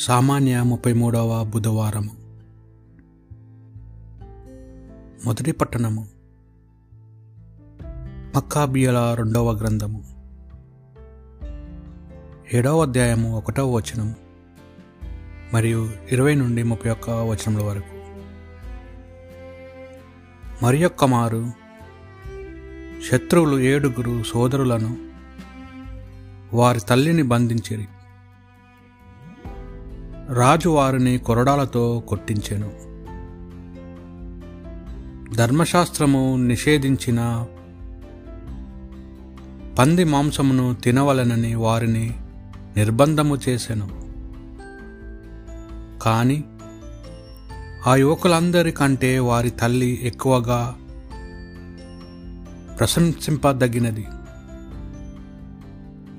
సామాన్య ముప్పై మూడవ బుధవారము. మొదటి పట్టణము. మక్కాబియల రెండవ గ్రంథము. ఏడవ అధ్యాయము ఒకటవ వచనం మరియు ఇరవై నుండి ముప్పై ఒక్క వచనముల వరకు. మరి యొక్క మారు శత్రువులు ఏడుగురు సోదరులను వారి తల్లిని బంధించిరి. రాజు వారిని కొరడాలతో కొట్టించెను. ధర్మశాస్త్రము నిషేధించిన పంది మాంసమును తినవలనని వారిని నిర్బంధము చేసెను. కానీ ఆ యువకులందరికంటే వారి తల్లి ఎక్కువగా ప్రశంసింపదగినది.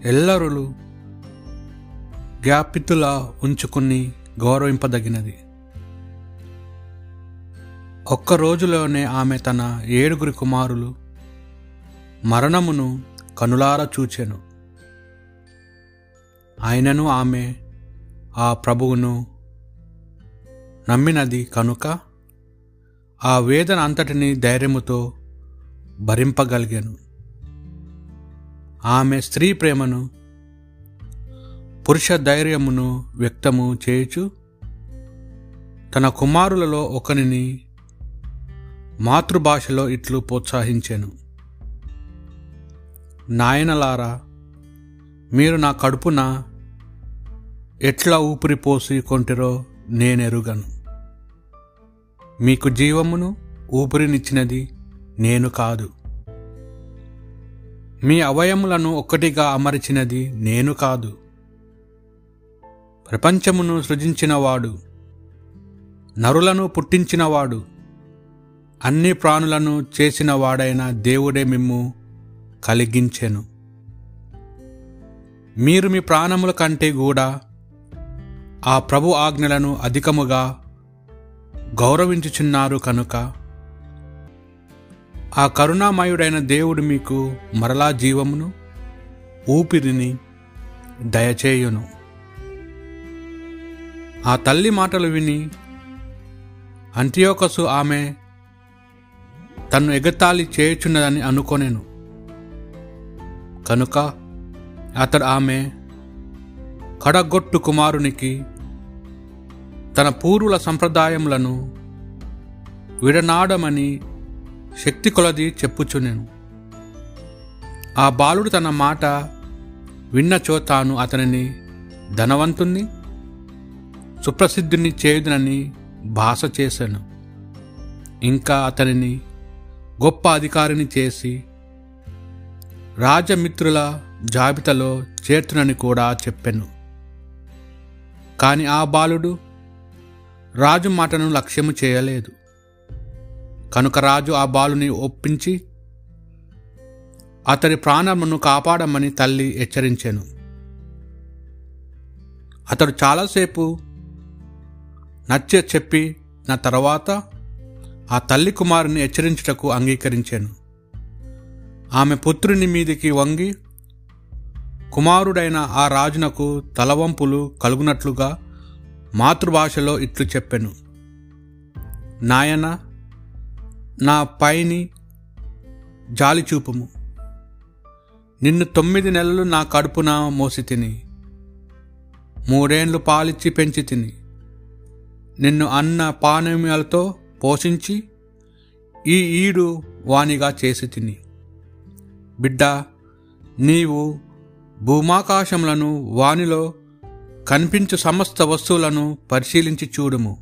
ఎల్లరులు జ్ఞాపితులా ఉంచుకుని గౌరవింపదగినది. ఒక్క రోజులోనే ఆమె తన ఏడుగురి కుమారులు మరణమును కనులారా చూచెను. ఆయనను ఆమె ఆ ప్రభువును నమ్మినది కనుక ఆ వేదన అంతటిని ధైర్యముతో భరింపగలిగాను. ఆమె స్త్రీ ప్రేమను పురుష ధైర్యమును వ్యక్తము చేయుచు తన కుమారులలో ఒకనిని మాతృభాషలో ఇట్లు ప్రోత్సహించాను. నాయనలారా మీరు నా కడుపున ఎట్లా ఊపిరి పోసి కొంటిరో నేనెరుగను. మీకు జీవమును ఊపిరినిచ్చినది నేను కాదు. మీ అవయములను ఒక్కటిగా అమర్చినది నేను కాదు. ప్రపంచమును సృజించినవాడు నరులను పుట్టించినవాడు అన్ని ప్రాణులను చేసినవాడైన దేవుడే మిమ్ము కలిగించెను. మీరు మీ ప్రాణముల కంటే కూడా ఆ ప్రభు ఆజ్ఞలను అధికముగా గౌరవించుచున్నారు కనుక ఆ కరుణామయుడైన దేవుడు మీకు మరలా జీవమును ఊపిరిని దయచేయును. ఆ తల్లి మాటలు విని అంత్యోకసు ఆమె తను ఎగతాళి చేయుచున్నదని అనుకోనేను. కనుక అతడు ఆమె కడగొట్టు కుమారునికి తన పూర్వుల సంప్రదాయములను విడనాడమని శక్తి కొలది చెప్పుచునేను. ఆ బాలుడు తన మాట విన్నచో తాను అతనిని ధనవంతుణ్ణి? సుప్రసిద్ధుని చేయుదనని భాష చేశాను ఇంకా అతనిని గొప్ప అధికారిని చేసి రాజమిత్రుల జాబితాలో చేర్చునని కూడా చెప్పాను. కానీ ఆ బాలుడు రాజు మాటను లక్ష్యము చేయలేదు. కనుక రాజు ఆ బాలుని ఒప్పించి అతడి ప్రాణమును కాపాడమని తల్లి హెచ్చరించాను. అతడు చాలాసేపు నచ్చ చెప్పి నా తర్వాత ఆ తల్లి కుమారుని హెచ్చరించుటకు అంగీకరించాను. ఆమె పుత్రుని మీదికి వంగి కుమారుడైన ఆ రాజునకు తలవంపులు కలుగునట్లుగా మాతృభాషలో ఇట్లు చెప్పాను. నాయన నా పైని జాలి చూపుము నిన్ను తొమ్మిది నెలలు నా కడుపున మోసి తిని మూడేండ్లు పాలిచ్చి పెంచి తిని నిన్ను అన్న పానీయాలతో పోషించి ఈ ఈడు వానిగా చేసి తిని. బిడ్డ నీవు భూమాకాశములను వానిలో కనిపించు సమస్త వస్తువులను పరిశీలించి చూడుము.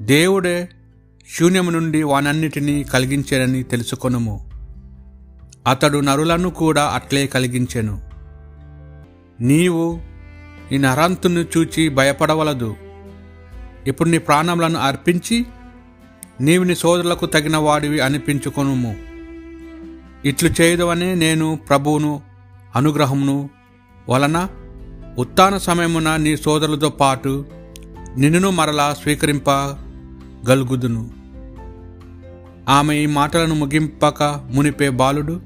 దేవుడే శూన్యము నుండి వానన్నిటినీ కలిగించాడని తెలుసుకొనుము. అతడు నరులను కూడా అట్లే కలిగించెను. నీవు ఈ నరంతును చూచి భయపడవలదు. ఇప్పుడు నీ ప్రాణములను అర్పించి నీవు నీ సోదరులకు తగిన వాడివి అనిపించుకొనుము. ఇట్లు చేయదవనే నేను ప్రభువును అనుగ్రహమును వలన ఉత్తాన సమయమున నీ సోదరులతో పాటు నిన్నును మరలా స్వీకరింపగలుగుదును. ఆమె ఈ మాటలను ముగింపక మునిపే బాలుడు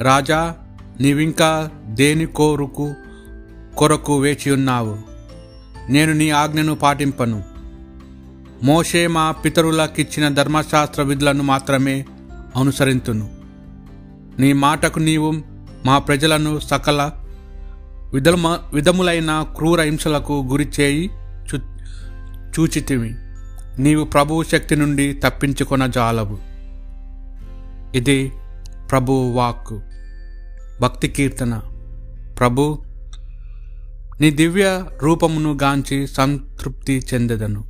రాజా నీవింకా దేని కోరుకు కొరకు వేచి ఉన్నావు నేను నీ ఆజ్ఞను పాటింపను. మోషే మా పితరులకిచ్చిన ధర్మశాస్త్ర విధులను మాత్రమే అనుసరింతును. నీ మాటకు నీవు మా ప్రజలను సకల విధమ విధములైన క్రూర హింసలకు గురి చేయి చూ చూచితివి. నీవు ప్రభువు శక్తి నుండి తప్పించుకొన జాలవు. ఇది ప్రభు వాక్కు. భక్తి కీర్తన. ప్రభు నీ దివ్య రూపమును గాంచి సంతృప్తి చెందెదను.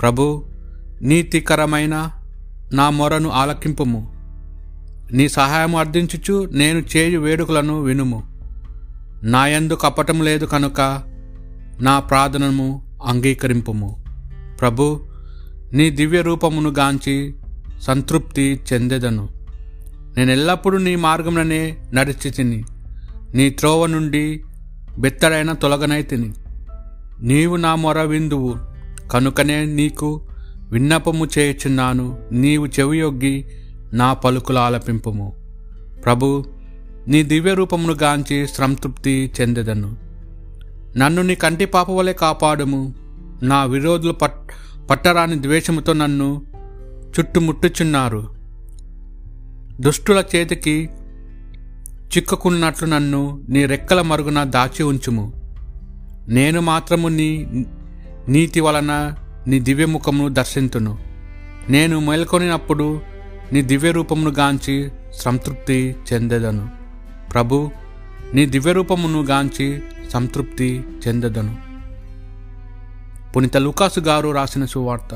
ప్రభు నీతికరమైన నా మొరను ఆలకింపుము. నీ సహాయము అర్థించుచు నేను చేయు వేడుకలను వినుము. నాయందు కపటం లేదు కనుక నా ప్రార్థనము అంగీకరింపుము. ప్రభు నీ దివ్య రూపమును గాంచి సంతృప్తి చెందెదను. నేను ఎల్లప్పుడూ నీ మార్గంలోనే నడిచి తిని నీ త్రోవ నుండి బెత్తడైన తొలగనైతిని. నీవు నా మొర విందువు. కనుకనే నీకు విన్నపము చేయుచున్నాను. నీవు చెవియొగ్గి నా పలుకుల ఆలపింపుము. ప్రభు నీ దివ్య రూపమును గాంచి సంతృప్తి చెందెదను. నన్ను నీ కంటి పాప వలె కాపాడుము. నా విరోధులు పట్ పట్టరాని ద్వేషముతో నన్ను చుట్టుముట్టుచున్నారు. దుష్టుల చేతికి చిక్కుకున్నట్లు నన్ను నీ రెక్కల మరుగున దాచి ఉంచుము. నేను మాత్రము నీ నీతి వలన నీ దివ్యముఖమును దర్శింతును. నేను మేల్కొనినప్పుడు నీ దివ్య రూపమును గాంచి సంతృప్తి చెందెదను. ప్రభు నీ దివ్యరూపమును గాంచి సంతృప్తి చెందెదను. పునిత లూకాసు గారు రాసిన సువార్త.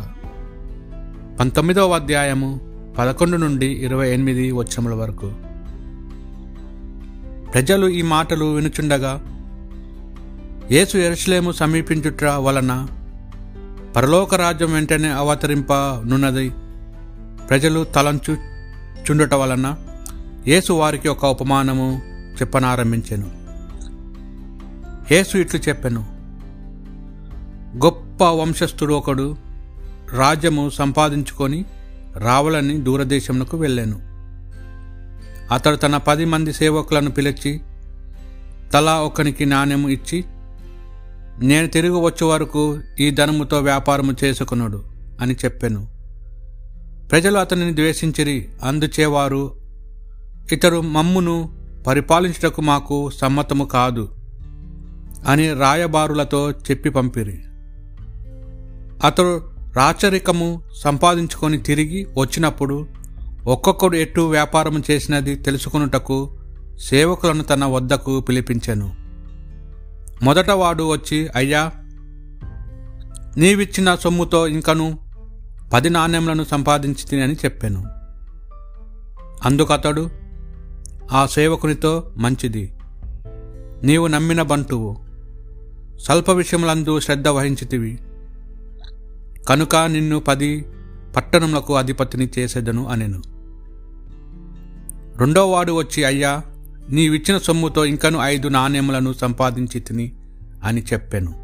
పంతొమ్మిదవ అధ్యాయము పదకొండు నుండి ఇరవై ఎనిమిది వచ్చముల వరకు. ప్రజలు ఈ మాటలు వినుచుండగా యేసు ఎరుసలేము సమీపించుట వలన పరలోక రాజ్యం వెంటనే అవతరింపనున్నది. ప్రజలు తలంచు చుండుట వలన యేసు వారికి ఒక ఉపమానము చెప్పనారంభించెను. యేసు ఇట్లు చెప్పెను గొప్ప వంశస్థుడు ఒకడు రాజ్యము సంపాదించుకొని రావాలని దూరదేశంకు వెళ్ళాను. అతడు తన పది మంది సేవకులను పిలిచి తలా ఒకనికి నాణ్యము ఇచ్చి నేను తిరిగి వచ్చే వరకు ఈ ధనముతో వ్యాపారము చేసుకునుడు అని చెప్పాను. ప్రజలు అతనిని ద్వేషించిరి. అందుచేవారు ఇతరు మమ్మును పరిపాలించుటకు మాకు సమ్మతము కాదు అని రాయబారులతో చెప్పి పంపిరి. అతడు రాచరికము సంపాదించుకొని తిరిగి వచ్చినప్పుడు ఒక్కొక్కడు ఎటు వ్యాపారం చేసినది తెలుసుకొనుటకు సేవకులను తన వద్దకు పిలిపించాను. మొదట వాడు వచ్చి అయ్యా నీవిచ్చిన సొమ్ముతో ఇంకను పది నాణ్యములను సంపాదించి అని చెప్పాను. అందుకతడు ఆ సేవకునితో మంచిది నీవు నమ్మిన బంటువు. స్వల్ప విషయములందు శ్రద్ధ వహించితివి. కనుక నిన్ను పది పట్టణములకు అధిపతిని చేసేదను అనెను. రెండో వాడు వచ్చి అయ్యా నీవిచ్చిన సొమ్ముతో ఇంకను ఐదు నాణ్యములను సంపాదించి తిని అని చెప్పాను.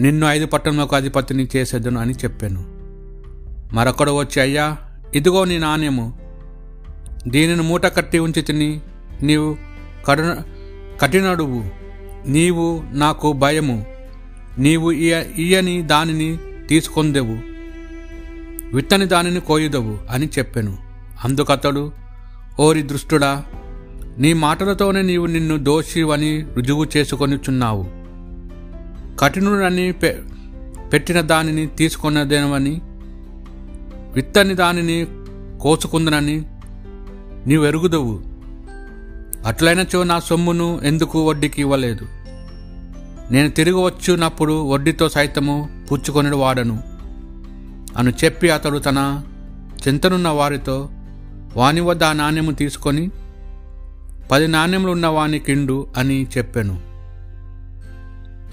నిన్ను ఐదు పట్టణంలోకి అధిపతిని చేసేదను అని చెప్పాను. మరొకడు వచ్చి అయ్యా ఇదిగో నీ నాణ్యము. దీనిని మూట కట్టి ఉంచి తిని నీవు కఠిన కఠినడువు. నీవు నాకు భయము. నీవు ఇయ ఇయని దానిని తీసుకొందెవు. విత్తని దానిని కోయుదవు అని చెప్పాను. అందుకతడు ఓరి దృష్టుడా నీ మాటలతోనే నీవు నిన్ను దోషివని రుజువు చేసుకొనిచున్నావు. కఠినుడని పె పెట్టిన దానిని తీసుకున్నదేనవని విత్తని దానిని కోసుకుందనని నీవు ఎరుగుదవు అట్లయినచో నా సొమ్మును ఎందుకు వడ్డీకి ఇవ్వలేదు? నేను తిరిగి వచ్చినప్పుడు వడ్డీతో సైతము పుచ్చుకొని వాడను. అని చెప్పి అతడు తన చింతనున్న వారితో వాని వద్ద ఆ నాణ్యము తీసుకొని పది నాణ్యములు ఉన్న వాని కిండు అని చెప్పాను.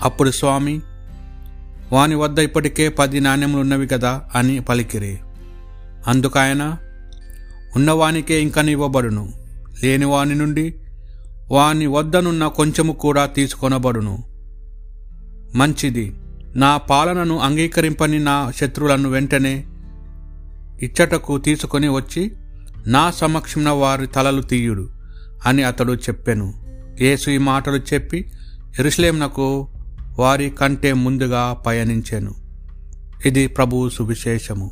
అప్పుడు స్వామి వాని వద్ద ఇప్పటికే పది నాణ్యములు ఉన్నవి కదా అని పలికిరి. అందుకైన ఉన్నవానికే ఇంకనివ్వబడును లేని వాని నుండి వాని వద్దనున్న కొంచెము కూడా తీసుకొనబడును. మంచిది. నా పాలనను అంగీకరింపని నా శత్రువులను వెంటనే ఇచ్చటకు తీసుకొని వచ్చి నా సమక్షమున వారి తలలు తీయుడు అని అతడు చెప్పెను. యేసు ఈ మాటలు చెప్పి ఎరుసలేంనకు వారి కంటే ముందుగా పయనించెను. ఇది ప్రభువు సువిశేషము.